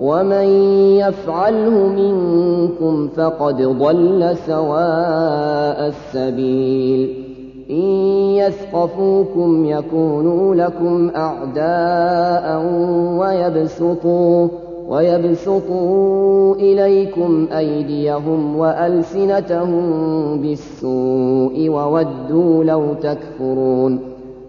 ومن يفعله منكم فقد ضل سواء السبيل إن يثقفوكم يكونوا لكم أعداء ويبسطوا ويبسطوا إليكم أيديهم وألسنتهم بالسوء وودوا لو تكفرون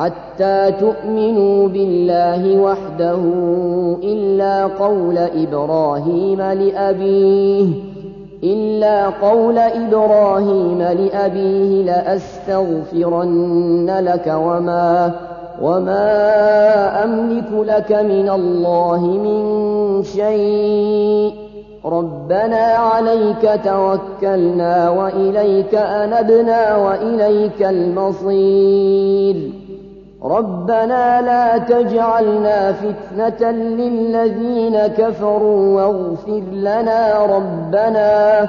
حتى تؤمنوا بالله وحده إلا قول إبراهيم لأبيه إلا قول إبراهيم لأبيه لأستغفرن لك وما وما أملك لك من الله من شيء. ربنا عليك توكلنا وإليك أنبنا وإليك المصير. ربنا لا تجعلنا فتنة للذين كفروا واغفر لنا ربنا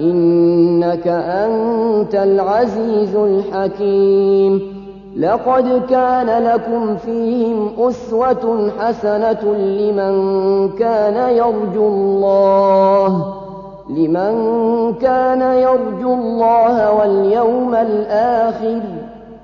إنك أنت العزيز الحكيم. لقد كان لكم فيهم أسوة حسنة لمن كان يرجو الله لمن كان يرجو الله واليوم الآخر.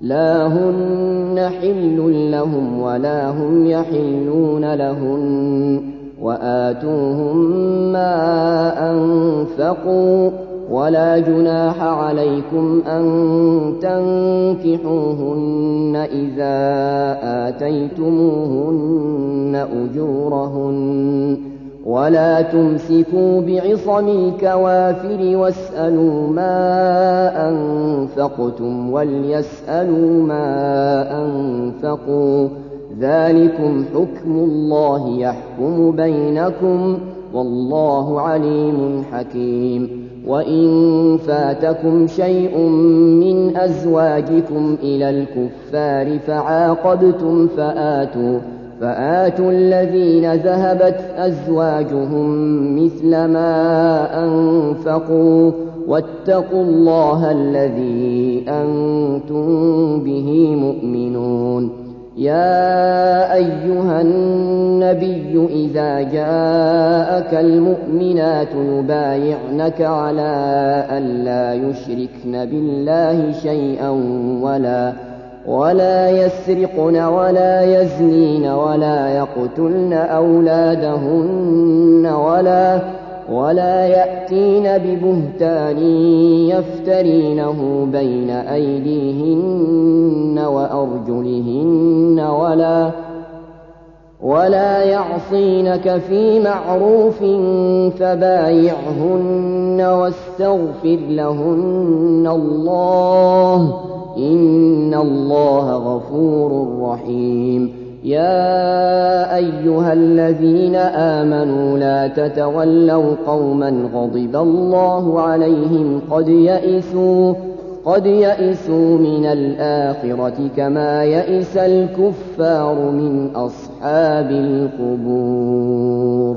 لا هن حل لهم ولا هم يحلون لهن وآتوهم ما أنفقوا ولا جناح عليكم أن تنكحوهن إذا آتيتموهن أجورهن ولا تمسكوا بعصم الكوافر واسألوا ما أنفقتم وليسألوا ما أنفقوا ذلكم حكم الله يحكم بينكم والله عليم حكيم. وإن فاتكم شيء من أزواجكم إلى الكفار فعاقبتم فآتوا فآتوا الذين ذهبت أزواجهم مثل ما أنفقوا واتقوا الله الذي أنتم به مؤمنون. يا أيها النبي إذا جاءك المؤمنات يبايعنك على أن لا يشركن بالله شيئا ولا ولا يسرقن ولا يزنين ولا يقتلن أولادهن ولا ولا يأتين ببهتان يفترينه بين أيديهن وأرجلهن ولا ولا يعصينك في معروف فبايعهن واستغفر لهن الله إن الله غفور رحيم. يا أيها الذين آمنوا لا تتولوا قوما غضب الله عليهم قد يئسوا قد يئسوا من الآخرة كما يئس الكفار من أصحاب القبور.